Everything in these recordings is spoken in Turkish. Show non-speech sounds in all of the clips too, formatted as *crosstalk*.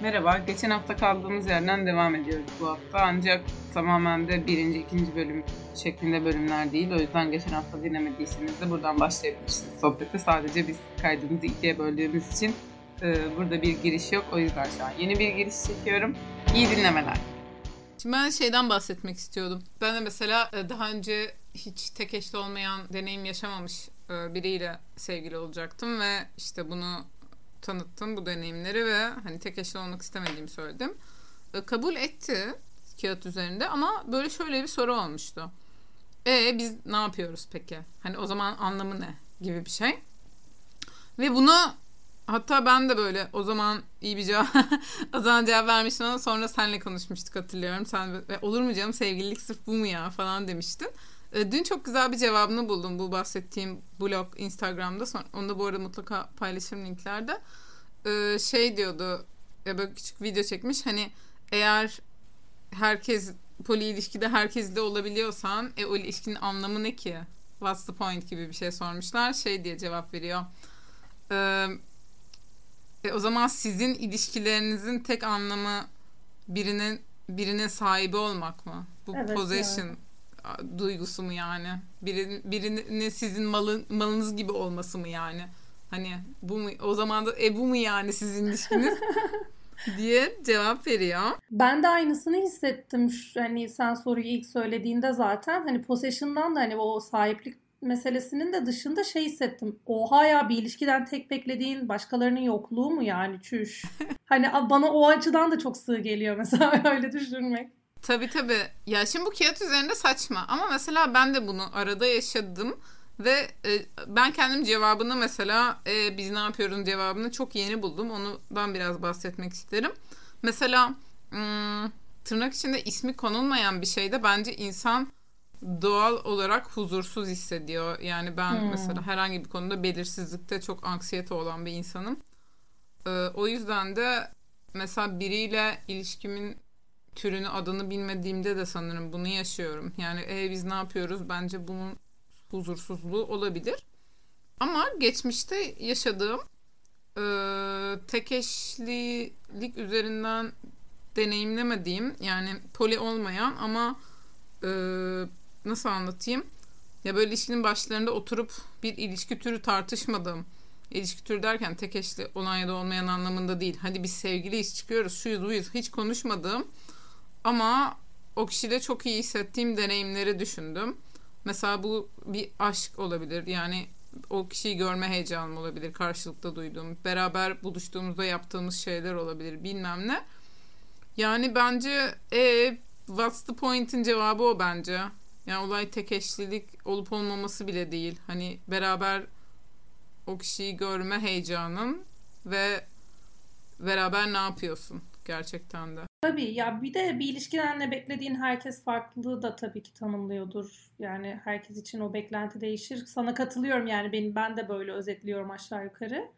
Merhaba, geçen hafta kaldığımız yerden devam ediyoruz bu hafta. Ancak tamamen de birinci, ikinci bölüm şeklinde bölümler değil. O yüzden geçen hafta dinlemediyseniz de buradan başlayabilirsiniz sohbeti. Sadece biz kaydımızı ikiye böldüğümüz için e, burada bir giriş yok. O yüzden şu an yeni bir giriş çekiyorum. İyi dinlemeler. Şimdi ben şeyden bahsetmek istiyordum. Ben de mesela e, daha önce hiç tek eşli olmayan deneyim yaşamamış e, biriyle sevgili olacaktım ve işte bunu tanıttım bu deneyimleri ve hani tek eşli olmak istemediğimi söyledim. E, kabul etti kağıt üzerinde ama böyle şöyle bir soru olmuştu. E biz ne yapıyoruz peki? Hani o zaman anlamı ne gibi bir şey. Ve bunu hatta ben de böyle o zaman iyi bir cevap *laughs* o zaman cevap vermiştim ama sonra seninle konuşmuştuk hatırlıyorum. Sen olur mu canım sevgililik sırf bu mu ya falan demiştin. E, dün çok güzel bir cevabını buldum bu bahsettiğim blog Instagram'da. Sonra, onu da bu arada mutlaka paylaşırım linklerde. E, şey diyordu ya böyle küçük video çekmiş. Hani eğer herkes poli ilişkide herkesle olabiliyorsan e o ilişkinin anlamı ne ki? What's the point gibi bir şey sormuşlar. Şey diye cevap veriyor. E, e, o zaman sizin ilişkilerinizin tek anlamı birinin birinin sahibi olmak mı? Bu evet, possession yani duygusu mu yani? Birini, birinin sizin malın, malınız gibi olması mı yani? Hani bu mu o zaman da e bu mu yani sizin ilişkiniz? *laughs* diye cevap veriyor. Ben de aynısını hissettim. Hani sen soruyu ilk söylediğinde zaten hani possession'dan da hani o sahiplik meselesinin de dışında şey hissettim. Oha ya bir ilişkiden tek beklediğin başkalarının yokluğu mu yani çüş. *laughs* hani bana o açıdan da çok sığ geliyor mesela *laughs* öyle düşünmek. Tabii tabii. Ya şimdi bu kağıt üzerinde saçma ama mesela ben de bunu arada yaşadım ve e, ben kendim cevabını mesela e, biz ne yapıyoruz cevabını çok yeni buldum. Ondan biraz bahsetmek isterim. Mesela ım, tırnak içinde ismi konulmayan bir şeyde bence insan doğal olarak huzursuz hissediyor. Yani ben hmm. mesela herhangi bir konuda belirsizlikte çok anksiyete olan bir insanım. Ee, o yüzden de mesela biriyle ilişkimin türünü adını bilmediğimde de sanırım bunu yaşıyorum. Yani e, biz ne yapıyoruz? Bence bunun huzursuzluğu olabilir. Ama geçmişte yaşadığım e, tek eşlilik üzerinden deneyimlemediğim yani poli olmayan ama e, nasıl anlatayım? Ya böyle ilişkinin başlarında oturup bir ilişki türü tartışmadığım ilişki türü derken tek eşli olan ya da olmayan anlamında değil. Hadi biz sevgiliyiz çıkıyoruz şuyuz buyuz hiç konuşmadığım ama o kişiyle çok iyi hissettiğim deneyimleri düşündüm. Mesela bu bir aşk olabilir. Yani o kişiyi görme heyecanım olabilir. Karşılıkta duyduğum. Beraber buluştuğumuzda yaptığımız şeyler olabilir. Bilmem ne. Yani bence e what's the point'in cevabı o bence. Yani olay tek eşlilik olup olmaması bile değil. Hani beraber o kişiyi görme heyecanın ve beraber ne yapıyorsun gerçekten de. Tabii ya bir de bir ilişkiden ne beklediğin herkes farklı da tabii ki tanımlıyordur. Yani herkes için o beklenti değişir. Sana katılıyorum yani benim ben de böyle özetliyorum aşağı yukarı.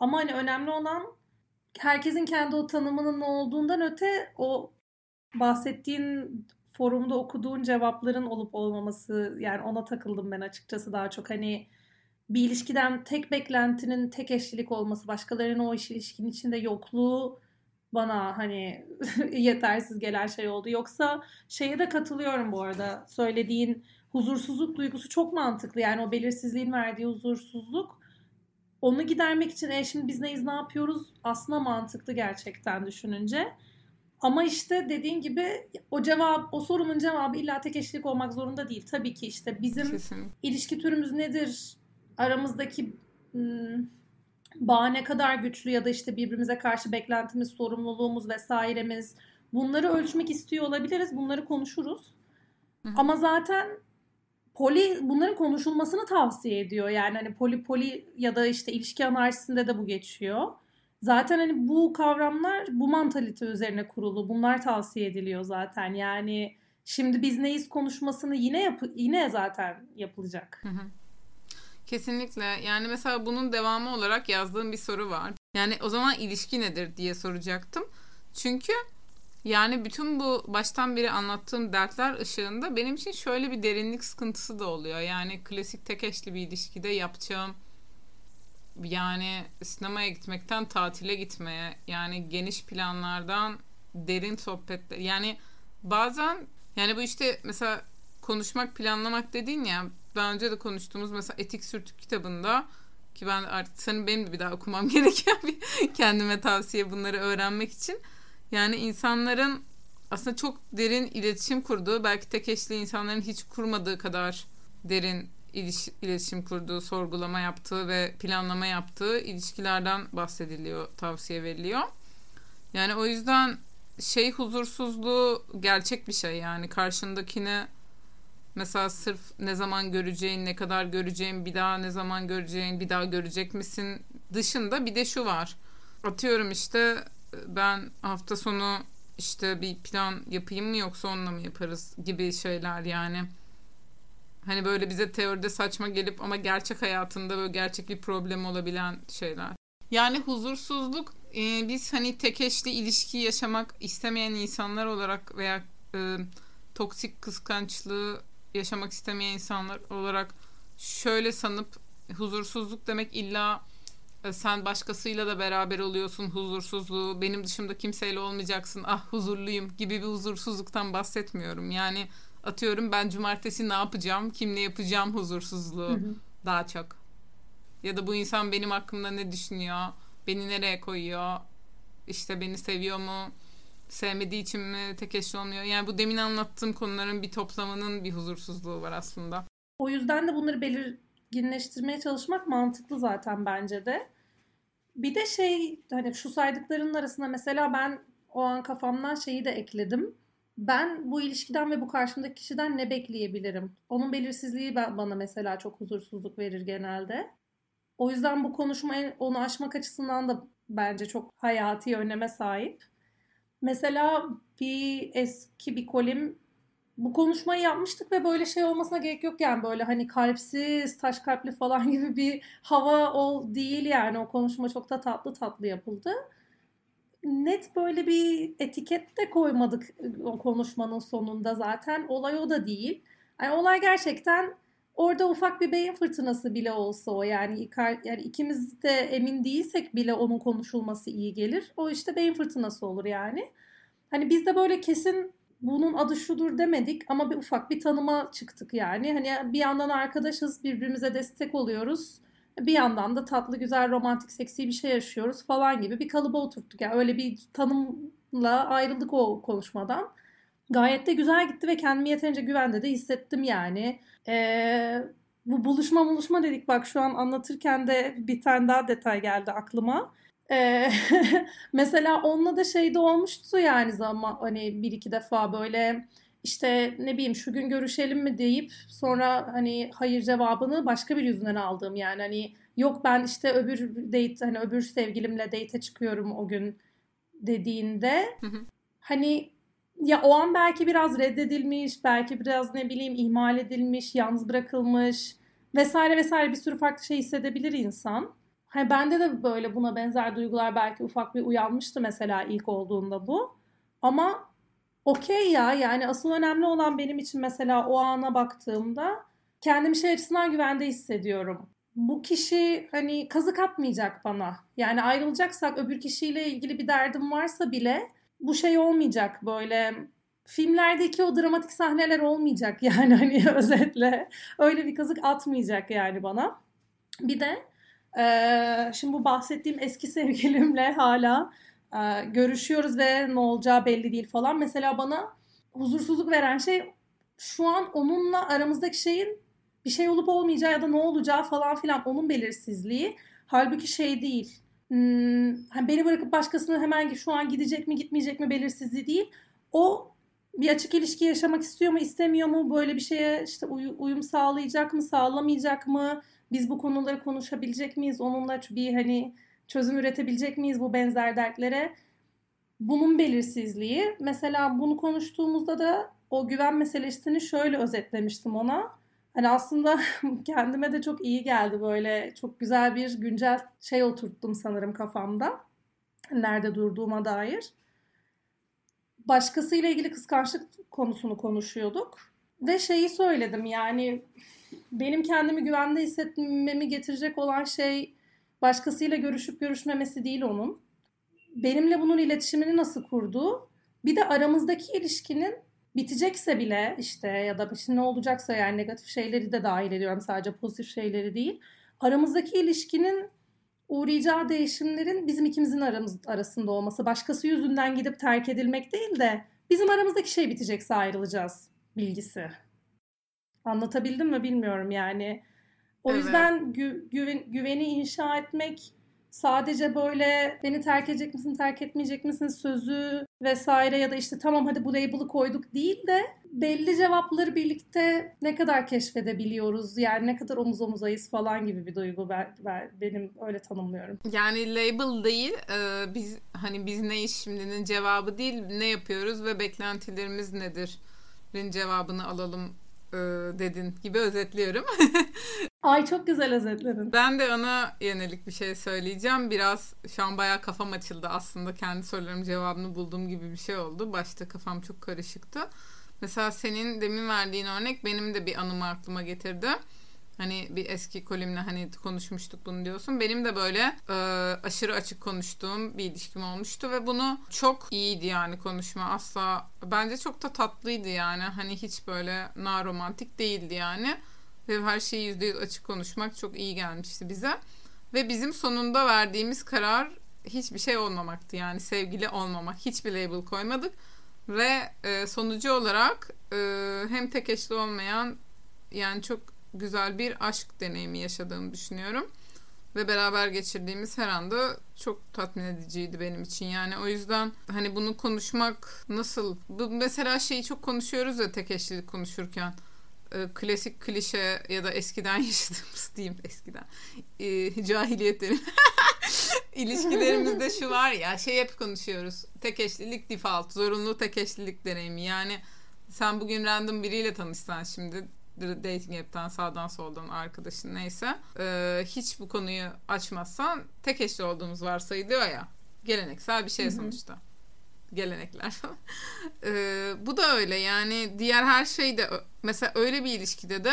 Ama hani önemli olan herkesin kendi o tanımının ne olduğundan öte o bahsettiğin forumda okuduğun cevapların olup olmaması yani ona takıldım ben açıkçası daha çok hani bir ilişkiden tek beklentinin tek eşlilik olması başkalarının o iş ilişkinin içinde yokluğu bana hani *laughs* yetersiz gelen şey oldu. Yoksa şeye de katılıyorum bu arada. Söylediğin huzursuzluk duygusu çok mantıklı. Yani o belirsizliğin verdiği huzursuzluk onu gidermek için e şimdi biz neyiz ne yapıyoruz aslında mantıklı gerçekten düşününce. Ama işte dediğin gibi o cevap, o sorunun cevabı illa tek eşlik olmak zorunda değil. Tabii ki işte bizim Kesin. ilişki türümüz nedir? Aramızdaki bağ ne kadar güçlü ya da işte birbirimize karşı beklentimiz, sorumluluğumuz vesairemiz bunları ölçmek istiyor olabiliriz. Bunları konuşuruz. Hı. Ama zaten poli bunların konuşulmasını tavsiye ediyor. Yani hani poli poli ya da işte ilişki analizinde de bu geçiyor. Zaten hani bu kavramlar bu mantalite üzerine kurulu. Bunlar tavsiye ediliyor zaten. Yani şimdi biz neyiz konuşmasını yine yap yine zaten yapılacak. Hı hı. Kesinlikle. Yani mesela bunun devamı olarak yazdığım bir soru var. Yani o zaman ilişki nedir diye soracaktım. Çünkü yani bütün bu baştan beri anlattığım dertler ışığında benim için şöyle bir derinlik sıkıntısı da oluyor. Yani klasik tek eşli bir ilişkide yapacağım yani sinemaya gitmekten tatile gitmeye yani geniş planlardan derin sohbetler yani bazen yani bu işte mesela konuşmak planlamak dediğin ya daha önce de konuştuğumuz mesela Etik Sürtük kitabında ki ben artık senin benim de bir daha okumam *laughs* gerekiyor bir kendime tavsiye bunları öğrenmek için. Yani insanların aslında çok derin iletişim kurduğu belki tek eşli insanların hiç kurmadığı kadar derin iliş, iletişim kurduğu, sorgulama yaptığı ve planlama yaptığı ilişkilerden bahsediliyor, tavsiye veriliyor. Yani o yüzden şey huzursuzluğu gerçek bir şey yani karşındakini mesela sırf ne zaman göreceğin, ne kadar göreceğin, bir daha ne zaman göreceğin, bir daha görecek misin dışında bir de şu var. Atıyorum işte ben hafta sonu işte bir plan yapayım mı yoksa onunla mı yaparız gibi şeyler yani. Hani böyle bize teoride saçma gelip ama gerçek hayatında böyle gerçek bir problem olabilen şeyler. Yani huzursuzluk e, biz hani tek eşli ilişki yaşamak istemeyen insanlar olarak veya e, toksik kıskançlığı yaşamak istemeyen insanlar olarak şöyle sanıp huzursuzluk demek illa e, sen başkasıyla da beraber oluyorsun huzursuzluğu benim dışımda kimseyle olmayacaksın ah huzurluyum gibi bir huzursuzluktan bahsetmiyorum. Yani atıyorum ben cumartesi ne yapacağım kimle yapacağım huzursuzluğu hı hı. daha çok. Ya da bu insan benim hakkımda ne düşünüyor beni nereye koyuyor işte beni seviyor mu sevmediği için mi tek olmuyor? Yani bu demin anlattığım konuların bir toplamının bir huzursuzluğu var aslında. O yüzden de bunları belirginleştirmeye çalışmak mantıklı zaten bence de. Bir de şey hani şu saydıklarının arasında mesela ben o an kafamdan şeyi de ekledim. Ben bu ilişkiden ve bu karşımdaki kişiden ne bekleyebilirim? Onun belirsizliği bana mesela çok huzursuzluk verir genelde. O yüzden bu konuşmayı onu aşmak açısından da bence çok hayati öneme sahip. Mesela bir eski bir kolim bu konuşmayı yapmıştık ve böyle şey olmasına gerek yok yani böyle hani kalpsiz, taş kalpli falan *laughs* gibi bir hava ol değil yani o konuşma çok da tatlı tatlı yapıldı. Net böyle bir etiket de koymadık o konuşmanın sonunda zaten. Olay o da değil. Yani olay gerçekten orada ufak bir beyin fırtınası bile olsa o yani yani ikimiz de emin değilsek bile onun konuşulması iyi gelir. O işte beyin fırtınası olur yani. Hani biz de böyle kesin bunun adı şudur demedik ama bir ufak bir tanıma çıktık yani. Hani bir yandan arkadaşız, birbirimize destek oluyoruz. Bir yandan da tatlı, güzel, romantik, seksi bir şey yaşıyoruz falan gibi bir kalıba oturttuk. Yani öyle bir tanımla ayrıldık o konuşmadan. Gayet de güzel gitti ve kendimi yeterince güvende de hissettim yani. Ee, bu buluşma buluşma dedik bak şu an anlatırken de bir tane daha detay geldi aklıma. Ee, *laughs* mesela onunla da şey de olmuştu yani zaman hani bir iki defa böyle işte ne bileyim şu gün görüşelim mi deyip sonra hani hayır cevabını başka bir yüzünden aldığım yani hani yok ben işte öbür date hani öbür sevgilimle date çıkıyorum o gün dediğinde hani ya o an belki biraz reddedilmiş, belki biraz ne bileyim ihmal edilmiş, yalnız bırakılmış vesaire vesaire bir sürü farklı şey hissedebilir insan. Hani bende de böyle buna benzer duygular belki ufak bir uyanmıştı mesela ilk olduğunda bu. Ama okey ya yani asıl önemli olan benim için mesela o ana baktığımda kendimi şey açısından güvende hissediyorum. Bu kişi hani kazık atmayacak bana. Yani ayrılacaksak öbür kişiyle ilgili bir derdim varsa bile bu şey olmayacak böyle filmlerdeki o dramatik sahneler olmayacak *laughs* yani hani özetle öyle bir kazık atmayacak yani bana. Bir de ee, şimdi bu bahsettiğim eski *laughs* sevgilimle hala e, görüşüyoruz ve ne olacağı belli değil falan. Mesela bana huzursuzluk veren şey şu an onunla aramızdaki şeyin bir şey olup olmayacağı ya da ne olacağı falan filan onun belirsizliği. Halbuki şey değil. Hmm, beni bırakıp başkasını hemen şu an gidecek mi gitmeyecek mi belirsizliği değil. O bir açık ilişki yaşamak istiyor mu istemiyor mu böyle bir şeye işte uyum sağlayacak mı sağlamayacak mı biz bu konuları konuşabilecek miyiz? Onunla bir hani çözüm üretebilecek miyiz bu benzer dertlere? Bunun belirsizliği. Mesela bunu konuştuğumuzda da o güven meselesini şöyle özetlemiştim ona. Hani aslında *laughs* kendime de çok iyi geldi böyle çok güzel bir güncel şey oturttum sanırım kafamda. Nerede durduğuma dair. Başkasıyla ilgili kıskançlık konusunu konuşuyorduk. Ve şeyi söyledim yani benim kendimi güvende hissetmemi getirecek olan şey Başkasıyla görüşüp görüşmemesi değil onun. Benimle bunun iletişimini nasıl kurduğu. Bir de aramızdaki ilişkinin bitecekse bile işte ya da işte ne olacaksa yani negatif şeyleri de dahil ediyorum sadece pozitif şeyleri değil. Aramızdaki ilişkinin uğrayacağı değişimlerin bizim ikimizin aramız, arasında olması. Başkası yüzünden gidip terk edilmek değil de bizim aramızdaki şey bitecekse ayrılacağız bilgisi. Anlatabildim mi bilmiyorum yani. O Evet. yüzden gü- güven, güveni inşa etmek sadece böyle beni terk edecek misin, terk etmeyecek misin sözü vesaire ya da işte tamam hadi bu label'ı koyduk değil de belli cevapları birlikte ne kadar keşfedebiliyoruz yani ne kadar omuz omuzayız falan gibi bir duygu ben, ben benim öyle tanımlıyorum. Yani label değil, e, biz hani biz neyiz şimdinin cevabı değil, ne yapıyoruz ve beklentilerimiz nedir? Cevabını alalım dedin gibi özetliyorum. *laughs* Ay çok güzel özetledin. Ben de ona yönelik bir şey söyleyeceğim. Biraz şu an bayağı kafam açıldı aslında. Kendi sorularım cevabını bulduğum gibi bir şey oldu. Başta kafam çok karışıktı. Mesela senin demin verdiğin örnek benim de bir anımı aklıma getirdi. Hani bir eski kolimle hani konuşmuştuk bunu diyorsun. Benim de böyle e, aşırı açık konuştuğum bir ilişkim olmuştu ve bunu çok iyiydi yani konuşma. Asla bence çok da tatlıydı yani. Hani hiç böyle na romantik değildi yani. Ve her şeyi yüzde yüz açık konuşmak çok iyi gelmişti bize. Ve bizim sonunda verdiğimiz karar hiçbir şey olmamaktı. Yani sevgili olmamak. Hiçbir label koymadık. Ve e, sonucu olarak e, hem tek eşli olmayan yani çok güzel bir aşk deneyimi yaşadığımı düşünüyorum. Ve beraber geçirdiğimiz her anda çok tatmin ediciydi benim için. Yani o yüzden hani bunu konuşmak nasıl? Bu mesela şeyi çok konuşuyoruz ya tek eşlilik konuşurken e, klasik klişe ya da eskiden *laughs* yaşadığımız diyeyim eskiden e, cahiliyet dönemi *laughs* ilişkilerimizde şu var ya şey hep konuşuyoruz tek eşlilik default zorunlu tek eşlilik deneyimi yani sen bugün random biriyle tanışsan şimdi dating app'ten sağdan soldan arkadaşın neyse e, hiç bu konuyu açmazsan tek eşli olduğumuz varsayılıyor ya geleneksel bir şey Hı hı. sonuçta gelenekler. Ee, *laughs* bu da öyle yani diğer her şey de mesela öyle bir ilişkide de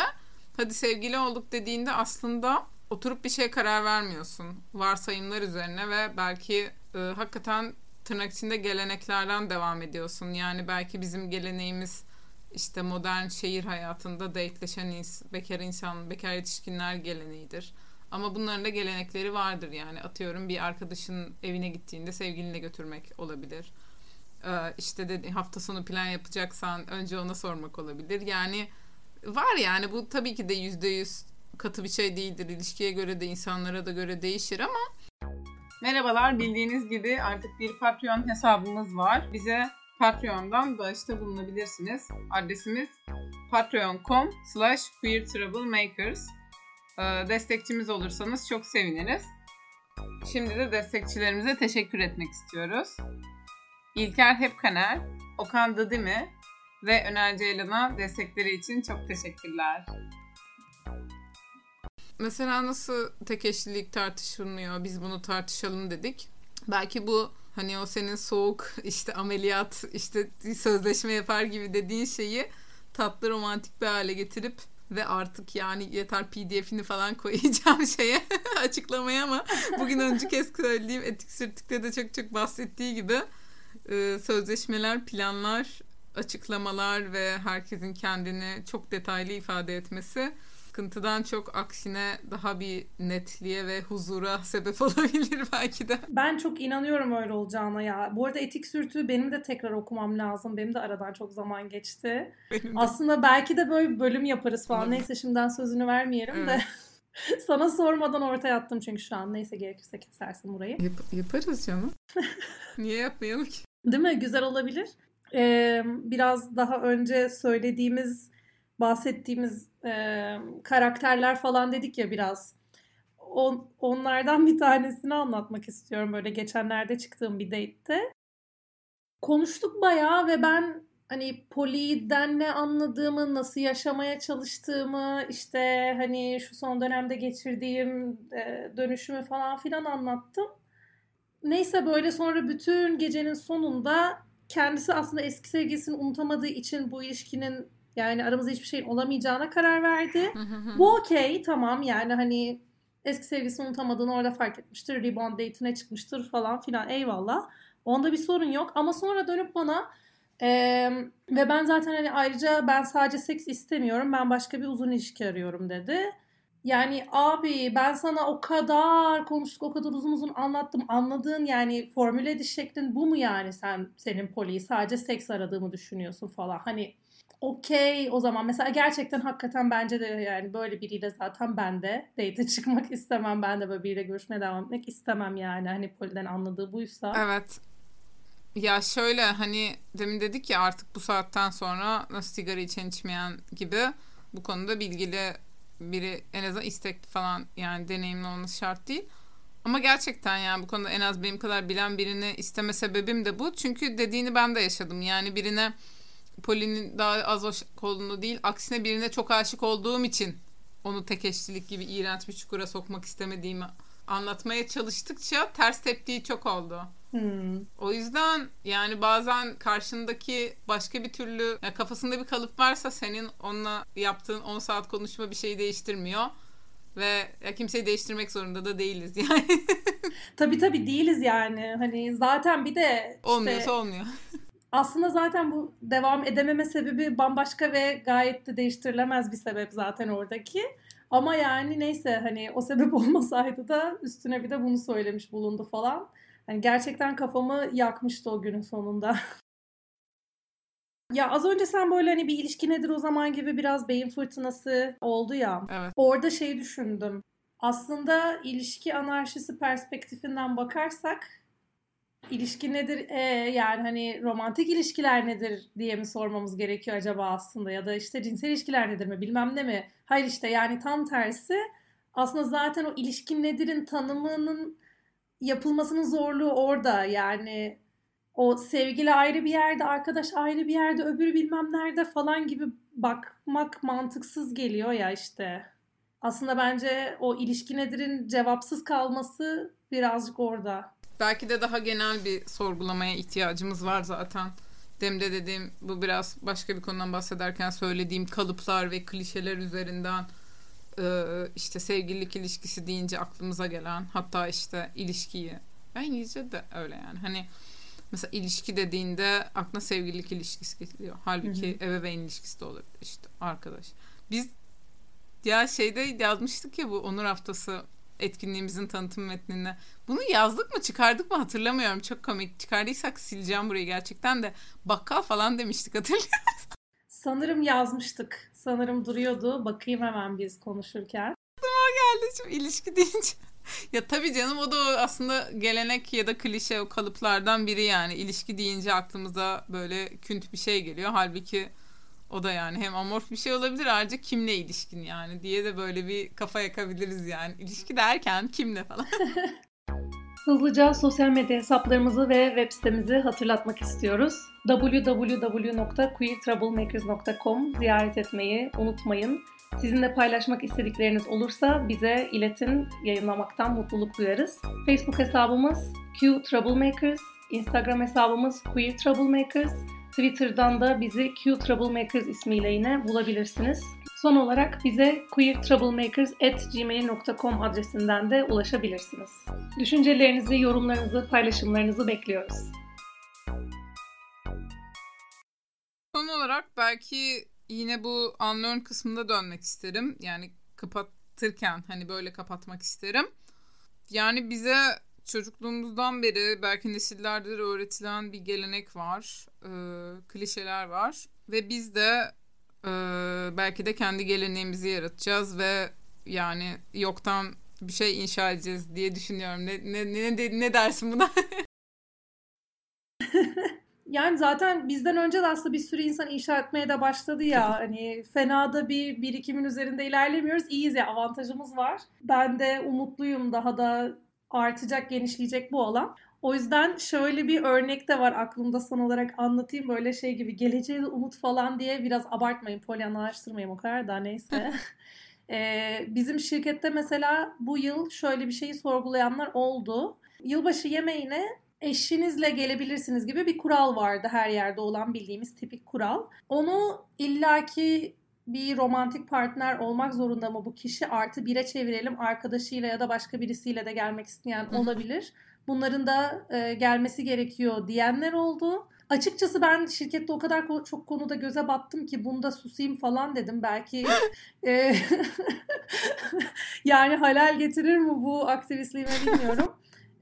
hadi sevgili olduk dediğinde aslında oturup bir şeye karar vermiyorsun. Varsayımlar üzerine ve belki e, hakikaten tırnak içinde geleneklerden devam ediyorsun. Yani belki bizim geleneğimiz işte modern şehir hayatında dateleşen ins- bekar insan, bekar yetişkinler geleneğidir. Ama bunların da gelenekleri vardır yani. Atıyorum bir arkadaşın evine gittiğinde sevgilinle götürmek olabilir. Ee, işte dedi hafta sonu plan yapacaksan önce ona sormak olabilir. Yani var yani bu tabii ki de yüzde yüz katı bir şey değildir. İlişkiye göre de insanlara da göre değişir ama Merhabalar, bildiğiniz gibi artık bir Patreon hesabımız var. Bize Patreon'dan bağışta bulunabilirsiniz. Adresimiz patreon.com slash queertroublemakers. Ee, Destekçimiz olursanız çok seviniriz. Şimdi de destekçilerimize teşekkür etmek istiyoruz. İlker Hepkaner, Okan Dıdimi ve Öner Ceylan'a destekleri için çok teşekkürler. mesela nasıl tek eşlilik tartışılmıyor biz bunu tartışalım dedik. Belki bu hani o senin soğuk işte ameliyat işte sözleşme yapar gibi dediğin şeyi tatlı romantik bir hale getirip ve artık yani yeter pdf'ini falan *laughs* koyacağım şeye *laughs* açıklamaya ama bugün önceki kez söylediğim etik sürtükte de çok çok bahsettiği gibi e, sözleşmeler, planlar, açıklamalar ve herkesin kendini çok detaylı ifade etmesi sıkıntıdan çok aksine daha bir netliğe ve huzura *laughs* sebep olabilir belki de. Ben çok inanıyorum öyle olacağına ya. Bu arada etik sürtüğü benim de tekrar okumam lazım. Benim de aradan çok zaman geçti. Benim de. Aslında belki de böyle bir bölüm yaparız falan. Olur. Neyse şimdiden sözünü vermeyelim de. *laughs* Sana sormadan ortaya attım çünkü şu an. Neyse gerekirse kesersin burayı. Yap- yaparız canım. *laughs* Niye yapmayalım ki? Değil mi? Güzel olabilir. Ee, biraz daha önce söylediğimiz, bahsettiğimiz e, karakterler falan dedik ya biraz. On, onlardan bir tanesini anlatmak istiyorum. Böyle geçenlerde çıktığım bir date'te. Konuştuk bayağı ve ben hani Poli'den ne anladığımı, nasıl yaşamaya çalıştığımı, işte hani şu son dönemde geçirdiğim e, dönüşümü falan filan anlattım. Neyse böyle sonra bütün gecenin sonunda kendisi aslında eski sevgilisini unutamadığı için bu ilişkinin yani aramızda hiçbir şeyin olamayacağına karar verdi. Bu okey tamam yani hani eski sevgilisini unutamadığını orada fark etmiştir. Rebound date'ine çıkmıştır falan filan eyvallah. Onda bir sorun yok ama sonra dönüp bana e, ve ben zaten hani ayrıca ben sadece seks istemiyorum ben başka bir uzun ilişki arıyorum dedi. Yani abi ben sana o kadar konuştuk, o kadar uzun uzun anlattım. Anladığın yani formüle ediş şeklin bu mu yani sen senin poliyi sadece seks aradığımı düşünüyorsun falan. Hani okey o zaman mesela gerçekten hakikaten bence de yani böyle biriyle zaten ben de date çıkmak *laughs* istemem. Ben de böyle biriyle görüşmeye devam etmek istemem yani. Hani poliden anladığı buysa. Evet. Ya şöyle hani demin dedik ya artık bu saatten sonra nasıl sigara içen içmeyen gibi bu konuda bilgili biri en azından istekli falan yani deneyimli olması şart değil. Ama gerçekten yani bu konuda en az benim kadar bilen birini isteme sebebim de bu. Çünkü dediğini ben de yaşadım. Yani birine Poli'nin daha az aşık olduğunu değil aksine birine çok aşık olduğum için onu tek eşlilik gibi iğrenç bir çukura sokmak istemediğimi anlatmaya çalıştıkça ters teptiği çok oldu. Hmm. O yüzden yani bazen karşındaki başka bir türlü yani kafasında bir kalıp varsa senin onunla yaptığın 10 saat konuşma bir şeyi değiştirmiyor. Ve ya kimseyi değiştirmek zorunda da değiliz yani. tabii tabii değiliz yani. Hani zaten bir de işte, olmuyorsa olmuyor. Aslında zaten bu devam edememe sebebi bambaşka ve gayet de değiştirilemez bir sebep zaten oradaki. Ama yani neyse hani o sebep *laughs* olmasaydı da üstüne bir de bunu söylemiş bulundu falan. Yani gerçekten kafamı yakmıştı o günün sonunda. *laughs* ya az önce sen böyle hani bir ilişki nedir o zaman gibi biraz beyin fırtınası oldu ya. Evet. Orada şey düşündüm. Aslında ilişki anarşisi perspektifinden bakarsak ilişki nedir? E, yani hani romantik ilişkiler nedir diye mi sormamız gerekiyor acaba aslında ya da işte cinsel ilişkiler nedir mi bilmem ne mi? Hayır işte yani tam tersi aslında zaten o ilişki nedir'in tanımının yapılmasının zorluğu orada yani o sevgili ayrı bir yerde, arkadaş ayrı bir yerde, öbürü bilmem nerede falan gibi bakmak mantıksız geliyor ya işte. Aslında bence o ilişki nedir'in cevapsız kalması birazcık orada. Belki de daha genel bir sorgulamaya ihtiyacımız var zaten. Demde dediğim bu biraz başka bir konudan bahsederken söylediğim kalıplar ve klişeler üzerinden işte sevgililik ilişkisi deyince aklımıza gelen hatta işte ilişkiyi ben İngilizce de öyle yani hani mesela ilişki dediğinde aklına sevgililik ilişkisi geliyor. Halbuki hı hı. ebeveyn ilişkisi de olabilir işte arkadaş. Biz ya şeyde yazmıştık ya bu Onur Haftası etkinliğimizin tanıtım metninde. Bunu yazdık mı çıkardık mı hatırlamıyorum. Çok komik. Çıkardıysak sileceğim burayı gerçekten de. Bakkal falan demiştik hatırlıyor Sanırım yazmıştık. Sanırım duruyordu. Bakayım hemen biz konuşurken. Aklıma geldi şimdi ilişki deyince. ya tabii canım o da aslında gelenek ya da klişe o kalıplardan biri yani. ilişki deyince aklımıza böyle künt bir şey geliyor. Halbuki o da yani hem amorf bir şey olabilir ayrıca kimle ilişkin yani diye de böyle bir kafa yakabiliriz yani. İlişki derken kimle falan. *laughs* Hızlıca sosyal medya hesaplarımızı ve web sitemizi hatırlatmak istiyoruz. www.queertroublemakers.com ziyaret etmeyi unutmayın. Sizinle paylaşmak istedikleriniz olursa bize iletin, yayınlamaktan mutluluk duyarız. Facebook hesabımız Q Troublemakers, Instagram hesabımız Queer Troublemakers, Twitter'dan da bizi Q Troublemakers ismiyle yine bulabilirsiniz. Son olarak bize queertroublemakers.gmail.com adresinden de ulaşabilirsiniz. Düşüncelerinizi, yorumlarınızı, paylaşımlarınızı bekliyoruz. Son olarak belki yine bu unlearn kısmında dönmek isterim. Yani kapatırken hani böyle kapatmak isterim. Yani bize çocukluğumuzdan beri belki nesillerdir öğretilen bir gelenek var. E, klişeler var. Ve biz de e, belki de kendi geleneğimizi yaratacağız ve yani yoktan bir şey inşa edeceğiz diye düşünüyorum. Ne ne ne, ne dersin buna? *laughs* *laughs* yani zaten bizden önce de aslında bir sürü insan inşa etmeye de başladı ya. Hani fena da bir birikimin üzerinde ilerlemiyoruz. İyiyiz ya avantajımız var. Ben de umutluyum daha da artacak, genişleyecek bu alan. O yüzden şöyle bir örnek de var aklımda son olarak anlatayım. Böyle şey gibi geleceğe umut falan diye biraz abartmayın, polyanlaştırmayın o kadar da neyse. *laughs* ee, bizim şirkette mesela bu yıl şöyle bir şeyi sorgulayanlar oldu. Yılbaşı yemeğine eşinizle gelebilirsiniz gibi bir kural vardı her yerde olan bildiğimiz tipik kural. Onu illaki bir romantik partner olmak zorunda mı bu kişi? Artı bire çevirelim arkadaşıyla ya da başka birisiyle de gelmek isteyen olabilir. Bunların da e, gelmesi gerekiyor diyenler oldu. Açıkçası ben şirkette o kadar çok konuda göze battım ki bunda susayım falan dedim. Belki e, *laughs* yani halal getirir mi bu aktivistliğime bilmiyorum.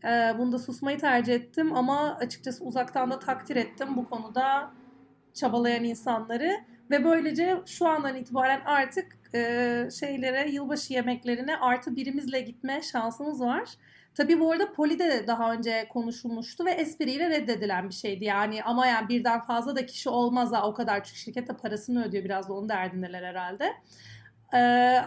E, bunda susmayı tercih ettim ama açıkçası uzaktan da takdir ettim bu konuda çabalayan insanları. Ve böylece şu andan itibaren artık e, şeylere, yılbaşı yemeklerine artı birimizle gitme şansımız var. Tabii bu arada Poli'de de daha önce konuşulmuştu ve espriyle reddedilen bir şeydi. Yani ama yani birden fazla da kişi olmaz ha o kadar çünkü şirket de parasını ödüyor biraz da onun derdindeler herhalde. Ee,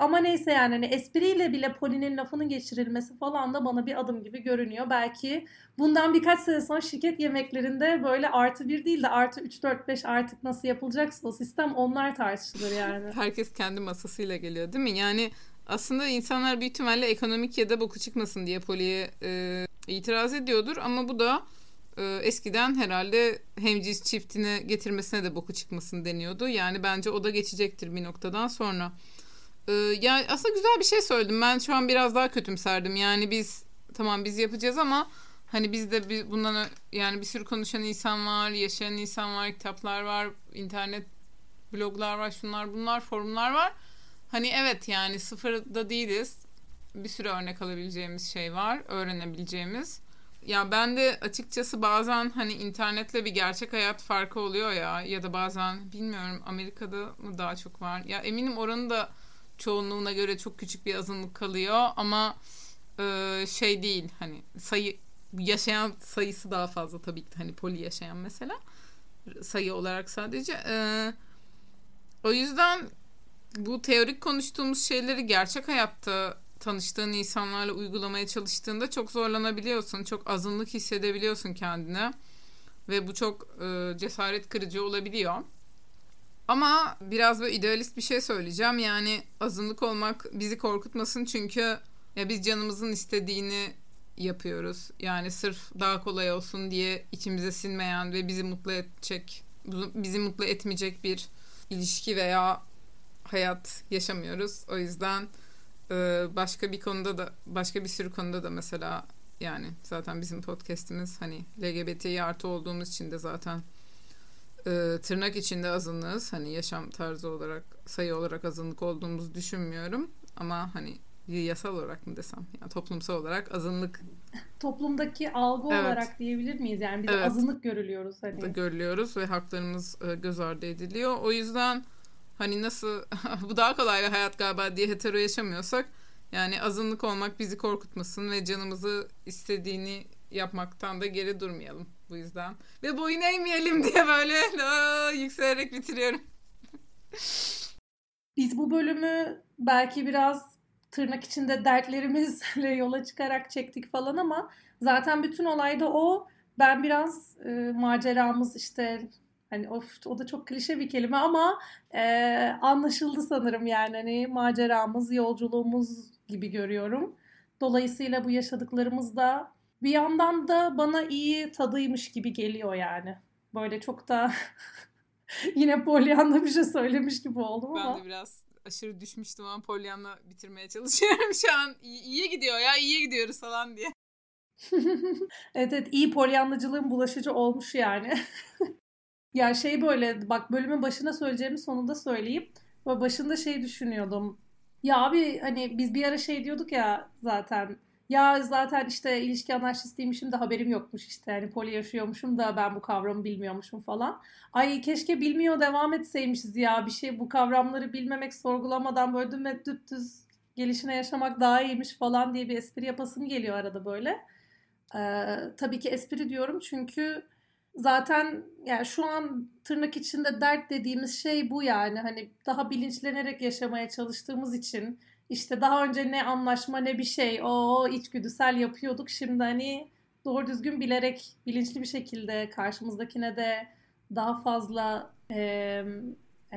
ama neyse yani hani espriyle bile Poli'nin lafının geçirilmesi falan da bana bir adım gibi görünüyor. Belki bundan birkaç sene sonra şirket yemeklerinde böyle artı bir değil de artı 3, 4, 5 artık nasıl yapılacaksa o sistem onlar tartışılır yani. *laughs* Herkes kendi masasıyla geliyor değil mi? Yani aslında insanlar büyük ihtimalle ekonomik ya da boku çıkmasın diye Poli'ye e, itiraz ediyordur ama bu da e, eskiden herhalde hemciz çiftine getirmesine de boku çıkmasın deniyordu. Yani bence o da geçecektir bir noktadan sonra. E, yani aslında güzel bir şey söyledim. Ben şu an biraz daha kötümserdim. Yani biz tamam biz yapacağız ama hani bizde bir, bundan yani bir sürü konuşan insan var, yaşayan insan var, kitaplar var, internet bloglar var, şunlar bunlar, forumlar var Hani evet yani sıfırda değiliz. Bir sürü örnek alabileceğimiz şey var. Öğrenebileceğimiz. Ya ben de açıkçası bazen hani internetle bir gerçek hayat farkı oluyor ya ya da bazen bilmiyorum Amerika'da mı daha çok var. Ya eminim oranın da çoğunluğuna göre çok küçük bir azınlık kalıyor ama e, şey değil hani sayı yaşayan sayısı daha fazla tabii ki hani poli yaşayan mesela sayı olarak sadece. E, o yüzden bu teorik konuştuğumuz şeyleri gerçek hayatta tanıştığın insanlarla uygulamaya çalıştığında çok zorlanabiliyorsun. Çok azınlık hissedebiliyorsun kendine. Ve bu çok e, cesaret kırıcı olabiliyor. Ama biraz böyle idealist bir şey söyleyeceğim. Yani azınlık olmak bizi korkutmasın çünkü ya biz canımızın istediğini yapıyoruz. Yani sırf daha kolay olsun diye içimize sinmeyen ve bizi mutlu edecek, bizi mutlu etmeyecek bir ilişki veya hayat yaşamıyoruz. O yüzden e, başka bir konuda da başka bir sürü konuda da mesela yani zaten bizim podcast'imiz hani LGBTİ artı olduğumuz için de zaten e, tırnak içinde azınlığız. Hani yaşam tarzı olarak sayı olarak azınlık olduğumuzu düşünmüyorum. Ama hani yasal olarak mı desem yani toplumsal olarak azınlık toplumdaki algı evet. olarak diyebilir miyiz yani biz evet. azınlık görülüyoruz hani görülüyoruz ve haklarımız e, göz ardı ediliyor o yüzden hani nasıl *laughs* bu daha kolay bir hayat galiba diye hetero yaşamıyorsak yani azınlık olmak bizi korkutmasın ve canımızı istediğini yapmaktan da geri durmayalım bu yüzden. Ve boyun eğmeyelim diye böyle yükselerek bitiriyorum. Biz bu bölümü belki biraz tırnak içinde dertlerimizle *laughs* yola çıkarak çektik falan ama zaten bütün olay da o. Ben biraz e, maceramız işte Hani of o da çok klişe bir kelime ama e, anlaşıldı sanırım yani hani maceramız, yolculuğumuz gibi görüyorum. Dolayısıyla bu yaşadıklarımız da bir yandan da bana iyi tadıymış gibi geliyor yani. Böyle çok da *laughs* yine Pollyanna bir şey söylemiş gibi oldum ama. Ben de biraz aşırı düşmüştüm ama Pollyanna bitirmeye çalışıyorum *laughs* şu an. İyi, gidiyor ya iyi gidiyoruz falan diye. *laughs* evet evet iyi polyanlacılığın bulaşıcı olmuş yani. Ya şey böyle bak bölümün başına söyleyeceğimi sonunda söyleyeyim. Ve başında şey düşünüyordum. Ya abi hani biz bir ara şey diyorduk ya zaten. Ya zaten işte ilişki anarşistiymişim de haberim yokmuş işte. Yani poli yaşıyormuşum da ben bu kavramı bilmiyormuşum falan. Ay keşke bilmiyor devam etseymişiz ya. Bir şey bu kavramları bilmemek sorgulamadan böyle dümet düz gelişine yaşamak daha iyiymiş falan diye bir espri yapasım geliyor arada böyle. Ee, tabii ki espri diyorum çünkü zaten yani şu an tırnak içinde dert dediğimiz şey bu yani hani daha bilinçlenerek yaşamaya çalıştığımız için işte daha önce ne anlaşma ne bir şey o içgüdüsel yapıyorduk şimdi hani doğru düzgün bilerek bilinçli bir şekilde karşımızdakine de daha fazla e,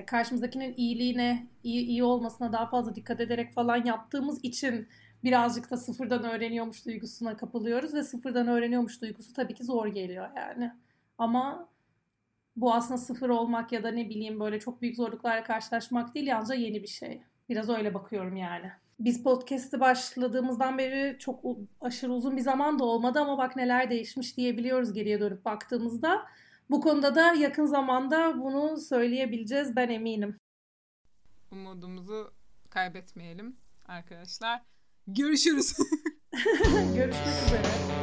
karşımızdakinin iyiliğine iyi, iyi olmasına daha fazla dikkat ederek falan yaptığımız için birazcık da sıfırdan öğreniyormuş duygusuna kapılıyoruz ve sıfırdan öğreniyormuş duygusu tabii ki zor geliyor yani. Ama Bu aslında sıfır olmak ya da ne bileyim böyle çok büyük zorluklarla karşılaşmak değil yalnızca yeni bir şey. Biraz öyle bakıyorum yani. Biz podcast'i başladığımızdan beri çok aşırı uzun bir zaman da olmadı ama bak neler değişmiş diyebiliyoruz geriye dönüp baktığımızda. Bu konuda da yakın zamanda bunu söyleyebileceğiz ben eminim. Umudumuzu kaybetmeyelim arkadaşlar. Görüşürüz. *laughs* Görüşmek üzere.